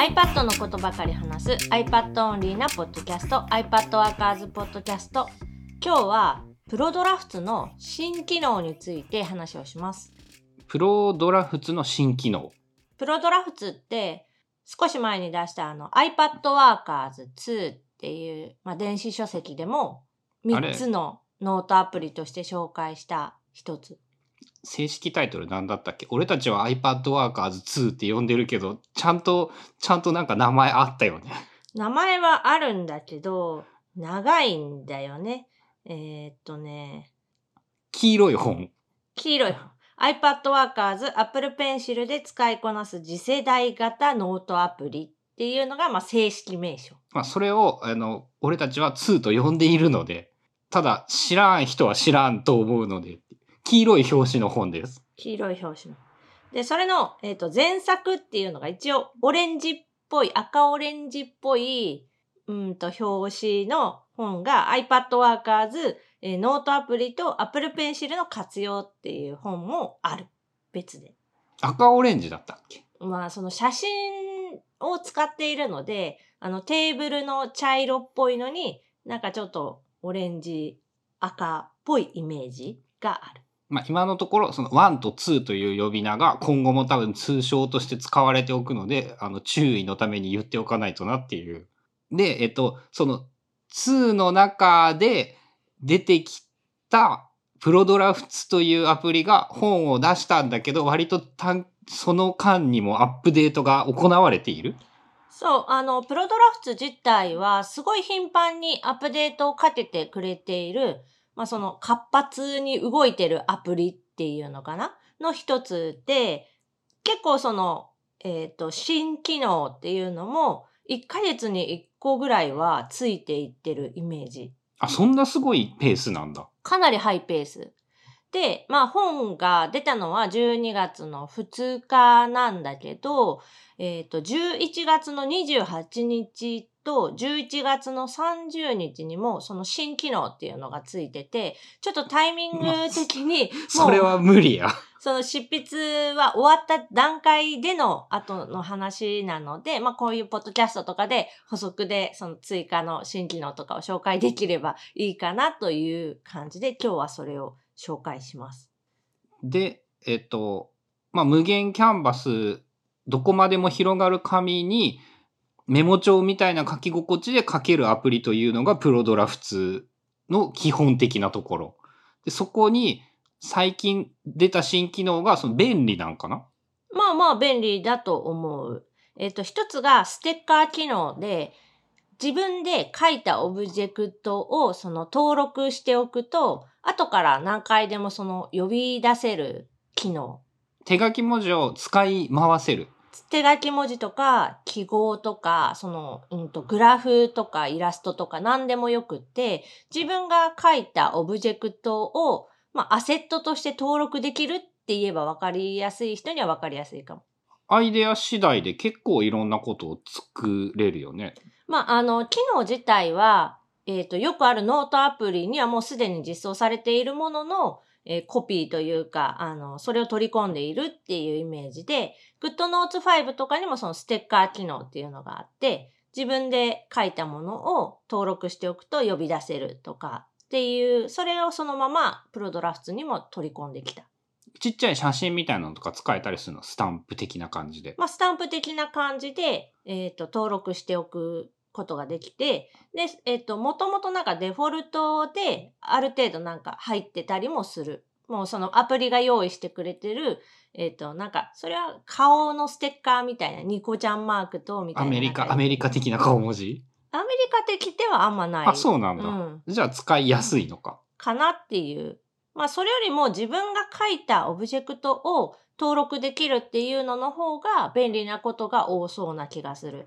iPad のことばかり話す iPad オンリーなポッドキャスト iPad ワーカーズポッドキャスト今日は Prodrafts の新機能について話をします。 Prodrafts の新機能。 Prodrafts って少し前に出したあの iPad ワーカーズ2っていう、まあ、電子書籍でもあれ3つのノートアプリとして紹介した一つ正式タイトル何だったっけ？俺たちは iPad Workers 2って呼んでるけど、ちゃんと、ちゃんとなんか名前あったよね。名前はあるんだけど長いんだよねえーっとね黄色い本。黄色い本 iPad Workers Apple Pencil で使いこなす次世代型ノートアプリっていうのが、まあ、正式名称。まあ、それを、あの、俺たちは2と呼んでいるので、ただ、知らん人は知らんと思うので、黄色い表紙の本です。黄色い表紙の。で、それの、えーっと、前作っていうのが一応オレンジっぽい、赤オレンジっぽい、うんと、表紙の本が iPad Workers、えーノートアプリと Apple Pencil の活用っていう本もある。別で。赤オレンジだったっけ？まあ、その写真を使っているので、あのテーブルの茶色っぽいのに、なんかちょっとオレンジ、赤っぽいイメージがある。まあ、今のところ、その1と2という呼び名が今後も多分通称として使われておくので、あの、注意のために言っておかないとなっていう。で、えっと、その2の中で出てきたプロドラフツというアプリが本を出したんだけど、割とその間にもアップデートが行われている。そう、あの、プロドラフツ自体はすごい頻繁にアップデートをかけてくれている、まあその活発に動いてるアプリっていうのかな？の一つで、結構その、えっ、と、新機能っていうのも、1ヶ月に1個ぐらいはついていってるイメージ。あ、そんなすごいペースなんだ。かなりハイペース。で、まあ本が出たのは12月の2日なんだけど、えっ、と、11月の28日と11月の30日にもその新機能っていうのがついてて、ちょっとタイミング的に、も それは無理や。その執筆は終わった段階での後の話なので、まあこういうポッドキャストとかで補足でその追加の新機能とかを紹介できればいいかなという感じで今日はそれを紹介します。で、えっと、まあ、無限キャンバス、どこまでも広がる紙にメモ帳みたいな書き心地で書けるアプリというのがプロドラフツの基本的なところ。でそこに最近出た新機能がその便利なんかな？まあまあ便利だと思う。えっ、と、一つがステッカー機能で、自分で書いたオブジェクトをその登録しておくと、後から何回でもその呼び出せる機能。手書き文字を使い回せる。手書き文字とか記号とか、その、うんと、グラフとかイラストとか何でもよくって、自分が書いたオブジェクトを、まあ、アセットとして登録できるって言えば分かりやすい人には分かりやすいかも。アイデア次第で結構いろんなことを作れるよね。まあ、あの、機能自体は、えっ、と、よくあるノートアプリにはもうすでに実装されているものの、えーコピーというか、あの、それを取り込んでいるっていうイメージで、GoodNotes 5とかにもそのステッカー機能っていうのがあって、自分で書いたものを登録しておくと呼び出せるとかっていう、それをそのままプロドラフツにも取り込んできた。ちっちゃい写真みたいなのとか使えたりするの？スタンプ的な感じで。まあ、スタンプ的な感じで、えっ、と、登録しておくことができて、で、えっ、と、もともとなんかデフォルトで、ある程度なんか入ってたりもする。もうそのアプリが用意してくれてる、えっ、と、なんか、それは顔のステッカーみたいな、ニコちゃんマークと、みたいな。アメリカ、アメリカ的な顔文字？アメリカ的ではあんまない。あ、そうなんだ。うん。じゃあ使いやすいのか。かなっていう。まあ、それよりも自分が書いたオブジェクトを登録できるっていうのの方が便利なことが多そうな気がする。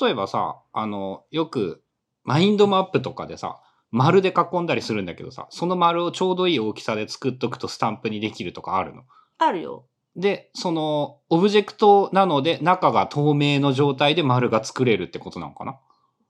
例えばさ、あの、よく、マインドマップとかでさ、丸で囲んだりするんだけどさ、その丸をちょうどいい大きさで作っとくとスタンプにできるとかあるの？あるよ。で、その、オブジェクトなので、中が透明の状態で丸が作れるってことなのかな？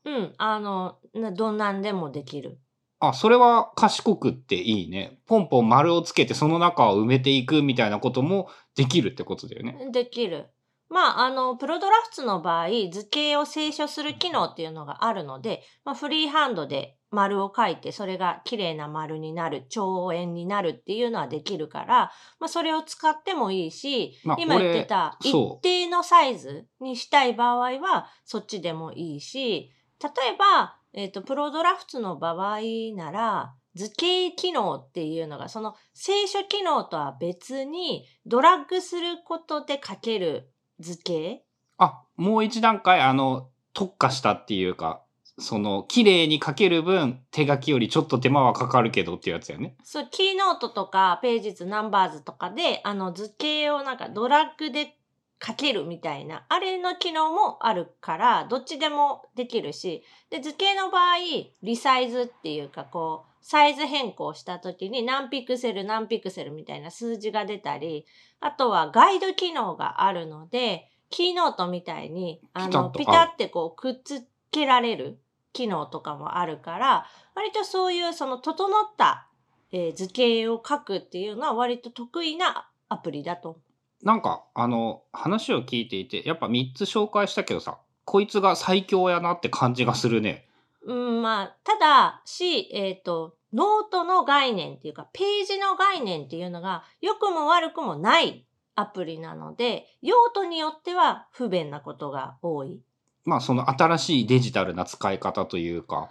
うん。あの、などんなんでもできる。あ、それは賢くっていいね。ポンポン丸をつけてその中を埋めていくみたいなこともできるってことだよね。できる。まあ、あの、プロドラフツの場合、図形を清書する機能っていうのがあるので、まあ、フリーハンドで丸を書いて、それが綺麗な丸になる、長円になるっていうのはできるから、まあ、それを使ってもいいし、まあ今言ってた一定のサイズにしたい場合は、そっちでもいいし、例えば、えっ、と、プロドラフツの場合なら、図形機能っていうのが、その清書機能とは別に、ドラッグすることで書ける図形？あ、もう一段階、あの、特化したっていうか、その、綺麗に書ける分、手書きよりちょっと手間はかかるけどっていうやつやね。そう、キーノートとか、ページズ、ナンバーズとかで、あの図形をなんかドラッグで書けるみたいな、あれの機能もあるから、どっちでもできるし、で、図形の場合、リサイズっていうか、こう、サイズ変更した時に何ピクセル何ピクセルみたいな数字が出たり、あとはガイド機能があるので、キーノートみたいに、あの、ピタってこう、くっつけられる機能とかもあるから、割とそういうその整ったえー図形を書くっていうのは割と得意なアプリだと。なんか、あの、話を聞いていて、やっぱ3つ紹介したけどさ、こいつが最強やなって感じがするね。うん、まあ、ただし、えっ、と、ノートの概念っていうか、ページの概念っていうのが、良くも悪くもないアプリなので、用途によっては不便なことが多い。まあ、その新しいデジタルな使い方というか、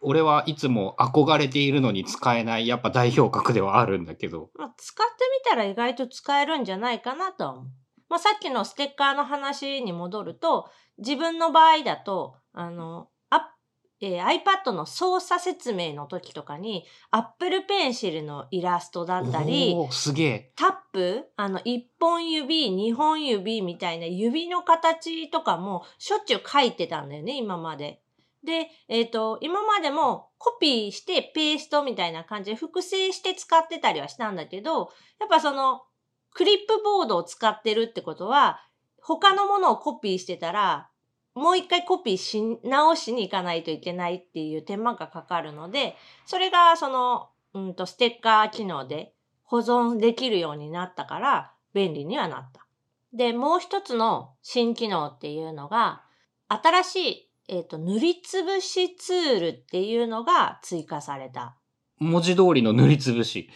俺はいつも憧れているのに使えない、やっぱ代表格ではあるんだけど。まあ、使ってみたら意外と使えるんじゃないかなとは思う。まあ、さっきのステッカーの話に戻ると、自分の場合だと、あの、あえー iPad の操作説明の時とかに、Apple Pencil のイラストだったり、すげえ。タップあの、一本指、二本指みたいな指の形とかもしょっちゅう書いてたんだよね、今まで。で、えっ、と、今までもコピーしてペーストみたいな感じで複製して使ってたりはしたんだけど、やっぱその、クリップボードを使ってるってことは、他のものをコピーしてたら、もう一回コピーし直しに行かないといけないっていう手間がかかるので、それがその、うんと、ステッカー機能で保存できるようになったから便利にはなった。で、もう一つの新機能っていうのが、新しい、えっ、と、塗りつぶしツールっていうのが追加された。文字通りの塗りつぶし。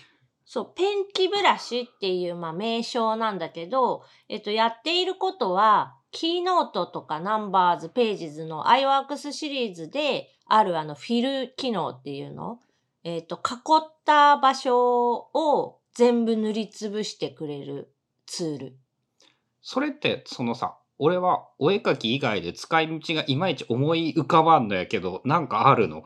そう、ペンキブラシっていう、まあ、名称なんだけど、えっと、やっていることは、キーノートとかナンバーズ、ページズの iWorks シリーズであるあのフィル機能っていうのえっと、囲った場所を全部塗りつぶしてくれるツール。それって、そのさ、俺はお絵描き以外で使い道がいまいち思い浮かばんのやけど、なんかあるの？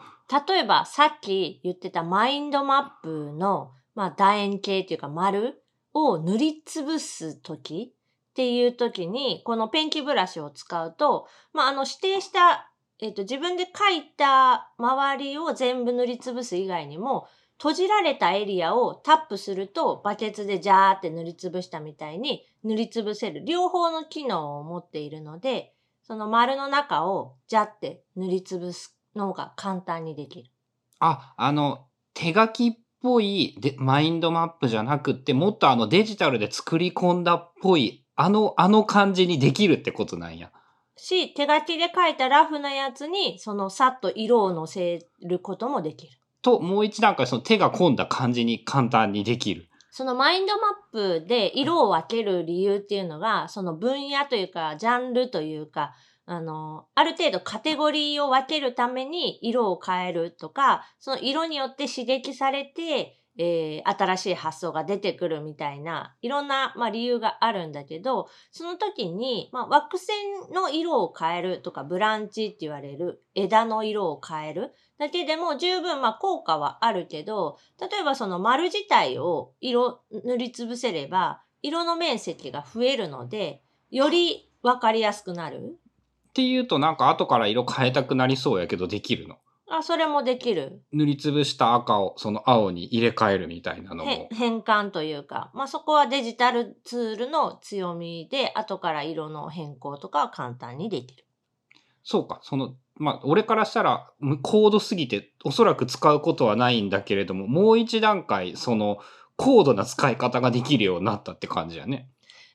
例えば、さっき言ってたマインドマップの、まあ、楕円形っていうか丸を塗りつぶすときっていうときに、このペンキブラシを使うと、まあ、あの指定した、えっ、と、自分で描いた周りを全部塗りつぶす以外にも、閉じられたエリアをタップすると、バケツでジャーって塗りつぶしたみたいに塗りつぶせる両方の機能を持っているので、その丸の中をジャって塗りつぶすのが簡単にできる。あ、あの、手書きっぽいでマインドマップじゃなくって、もっとあのデジタルで作り込んだっぽい、あの、あの感じにできるってことなんや。し、手書きで書いたラフなやつに、そのさっと色をのせることもできる。と、もう一段階その手が込んだ感じに簡単にできる。そのマインドマップで色を分ける理由っていうのが、その分野というか、ジャンルというか、あの、ある程度カテゴリーを分けるために色を変えるとか、その色によって刺激されて、えー新しい発想が出てくるみたいな、いろんな、まあ、理由があるんだけど、その時に、まあ、枠線の色を変えるとか、ブランチって言われる枝の色を変えるだけでも十分、まあ、効果はあるけど、例えばその丸自体を色塗りつぶせれば、色の面積が増えるので、よりわかりやすくなるっていうとなんか後から色変えたくなりそうやけどできるの？あ、それもできる。塗りつぶした赤をその青に入れ替えるみたいなのへも。変換というか、まあ、そこはデジタルツールの強みで、後から色の変更とかは簡単にできる。そうか、その、まあ、俺からしたら、む高度すぎて、おそらく使うことはないんだけれども、もう一段階、その、高度な使い方ができるようになったって感じやね。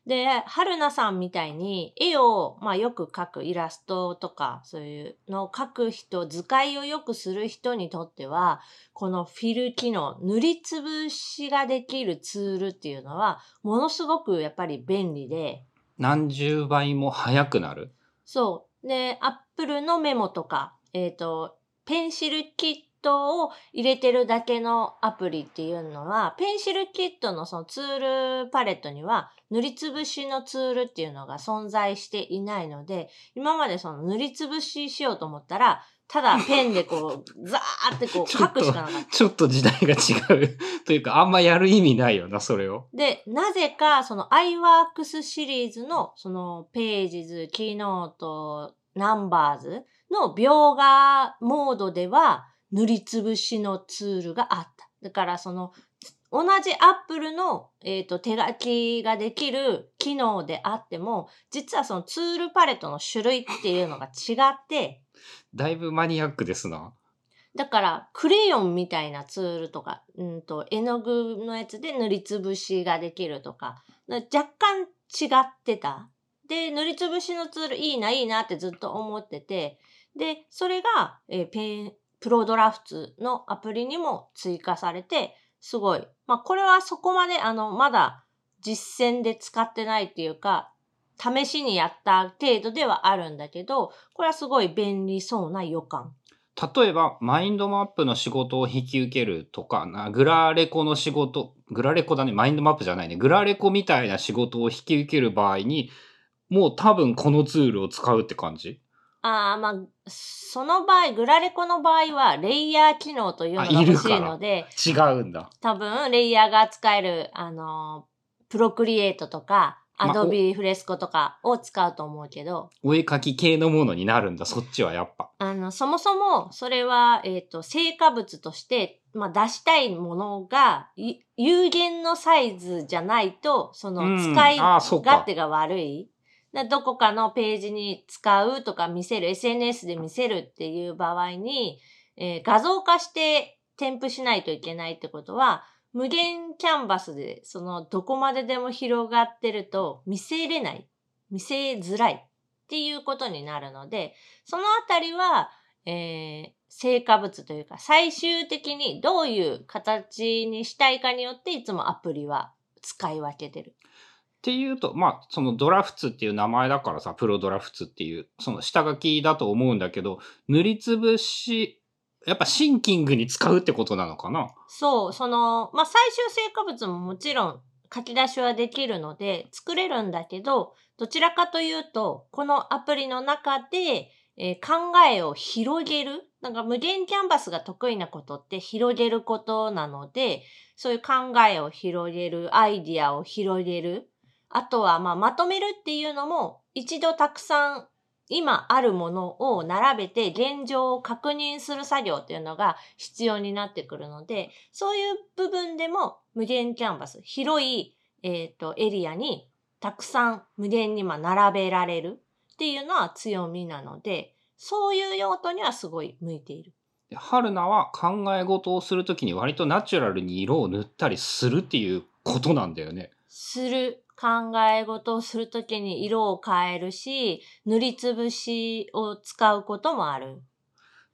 で、春菜さんみたいに絵を、まあ、よく描くイラストとか、そういうのを描く人、図解をよくする人にとっては、このフィル機能、塗りつぶしができるツールっていうのは、ものすごくやっぱり便利で、何十倍も速くなる？そう。で、アップルのメモとか、えっ、と、PencilKit を入れてるだけのアプリっていうのは、 PencilKit のそのツールパレットには、塗りつぶしのツールっていうのが存在していないので、今までその塗りつぶししようと思ったら、ただペンでこう、ザーってこう書くしかなかった。ちょっと時代が違う。というか、あんまやる意味ないよな、それを。で、なぜか、その iWorks シリーズの、その Pages、Keynote、Numbersの描画モードでは塗りつぶしのツールがあった。だからその、同じ Apple の、えー、と手書きができる機能であっても、実はそのツールパレットの種類っていうのが違って、だいぶマニアックですな。だから、クレヨンみたいなツールとか、うんと、絵の具のやつで塗りつぶしができるとか、若干違ってた。で、塗りつぶしのツールいいな、いいなってずっと思ってて、で、それが、えーペン、プロドラフツのアプリにも追加されて、すごい。まあ、これはそこまで、あの、まだ実践で使ってないっていうか、試しにやった程度ではあるんだけど、これはすごい便利そうな予感。例えば、マインドマップの仕事を引き受けるとかな、グラレコの仕事、グラレコだね、マインドマップじゃないね、グラレコみたいな仕事を引き受ける場合に、もう多分このツールを使うって感じ？ああ、まあ、その場合、グラレコの場合は、レイヤー機能というのがあいる欲しいので、違うんだ。多分、レイヤーが使える、あの、プロクリエイトとか、まあアドビフレスコとかを使うと思うけど、お絵描き系のものになるんだ、そっちはやっぱ。あの、そもそも、それは、えっ、と、成果物として、まあ、出したいものが、い有限のサイズじゃないと、その、うん使い勝手が悪い。だどこかのページに使うとか見せる、SNS で見せるっていう場合に、えー画像化して添付しないといけないってことは、無限キャンバスで、その、どこまででも広がってると見せれない。見せづらいっていうことになるので、そのあたりは、えー成果物というか、最終的にどういう形にしたいかによって、いつもアプリは使い分けてる。っていうと、まあ、そのドラフツっていう名前だからさ、プロドラフツっていう、その下書きだと思うんだけど、塗りつぶし、やっぱシンキングに使うってことなのかな？そう、その、まあ、最終成果物ももちろん書き出しはできるので作れるんだけど、どちらかというと、このアプリの中で、えー考えを広げる。なんか無限キャンバスが得意なことって広げることなので、そういう考えを広げる、アイディアを広げる。あとは、まあ、まとめるっていうのも、一度たくさん今あるものを並べて現状を確認する作業っていうのが必要になってくるので、そういう部分でも無限キャンバス、広い、えっ、と、エリアにたくさん無限にまあ並べられるっていうのは強みなので、そういう用途にはすごい向いている。で春菜は考え事をするときに割とナチュラルに色を塗ったりするっていうことなんだよね。する考え事をするときに色を変えるし、塗りつぶしを使うこともある。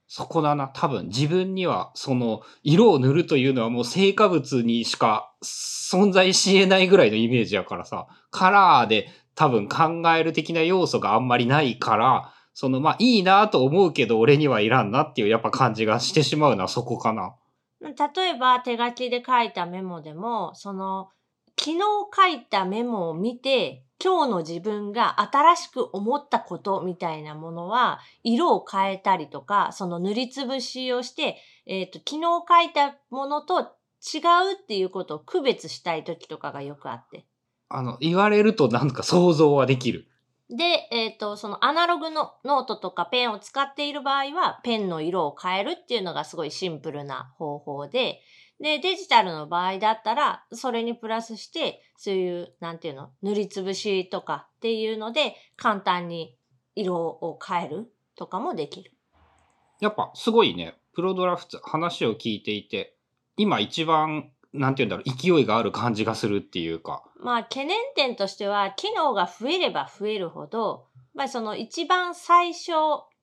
そこだな。多分自分にはその色を塗るというのはもう成果物にしか存在し得ないぐらいのイメージやからさ、カラーで多分考える的な要素があんまりないから、そのまあいいなと思うけど俺にはいらんなっていうやっぱ感じがしてしまうのはそこかな。例えば手書きで書いたメモでも、その、昨日書いたメモを見て、今日の自分が新しく思ったことみたいなものは、色を変えたりとか、その塗りつぶしをして、えっ、と、昨日書いたものと違うっていうことを区別したい時とかがよくあって。あの、言われるとなんか想像はできる。で、えっ、と、そのアナログのノートとかペンを使っている場合は、ペンの色を変えるっていうのがすごいシンプルな方法で、で、デジタルの場合だったら、それにプラスして、そういう、なんていうの、塗りつぶしとかっていうので、簡単に色を変えるとかもできる。やっぱすごいね、プロドラフツ話を聞いていて、今一番なんて言うんだろう、勢いがある感じがするっていうか。まあ、懸念点としては、機能が増えれば増えるほど、まあ、その一番最初、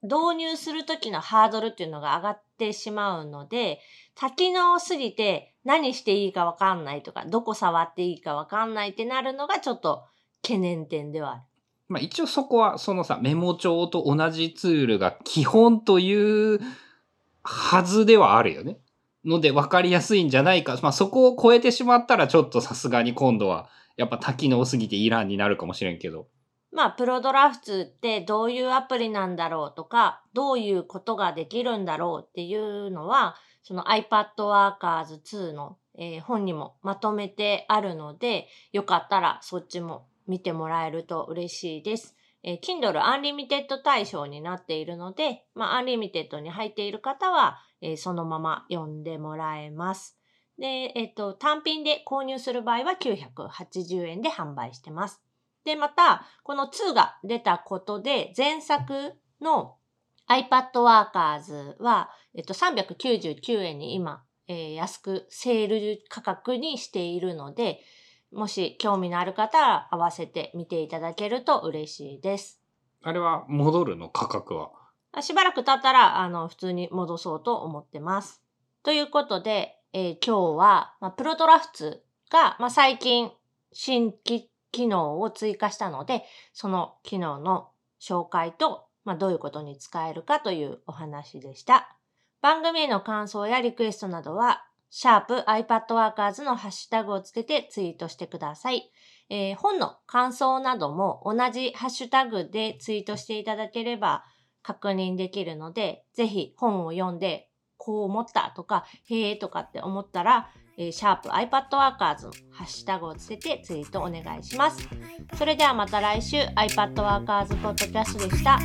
導入するときのハードルっていうのが上がってしまうので、多機能すぎて何していいかわかんないとか、どこ触っていいかわかんないってなるのがちょっと懸念点ではある。まあ一応そこはそのさ、メモ帳と同じツールが基本というはずではあるよね。ので分かりやすいんじゃないか。まあそこを超えてしまったらちょっとさすがに今度はやっぱ多機能すぎていらんになるかもしれんけど。まあ、プロドラフツってどういうアプリなんだろうとか、どういうことができるんだろうっていうのは、その iPad Workers 2の、えー、本にもまとめてあるので、よかったらそっちも見てもらえると嬉しいです。えー、Kindle Unlimited 対象になっているので、まあ、Unlimited に入っている方は、えー、そのまま読んでもらえます。で、えっ、と、単品で購入する場合は980円で販売してます。で、また、この2が出たことで、前作の iPad Workers は、えっと、399円に今、えー、安くセール価格にしているので、もし興味のある方は合わせて見ていただけると嬉しいです。あれは戻るの価格は？しばらく経ったら、あの、普通に戻そうと思ってます。ということで、えー、今日は、まあ、プロトラフツが、まあ、最近新規機能を追加したので、その機能の紹介と、まあ、どういうことに使えるかというお話でした。番組への感想やリクエストなどは、シャープ iPadWorkers のハッシュタグをつけてツイートしてください。えー、本の感想なども同じハッシュタグでツイートしていただければ確認できるので、ぜひ本を読んでこう思ったとか、へえとかって思ったら、えー、シャープ iPadWorkers のハッシュタグをつけてツイートお願いします。それではまた来週 iPadWorkers ポッドキャストでした。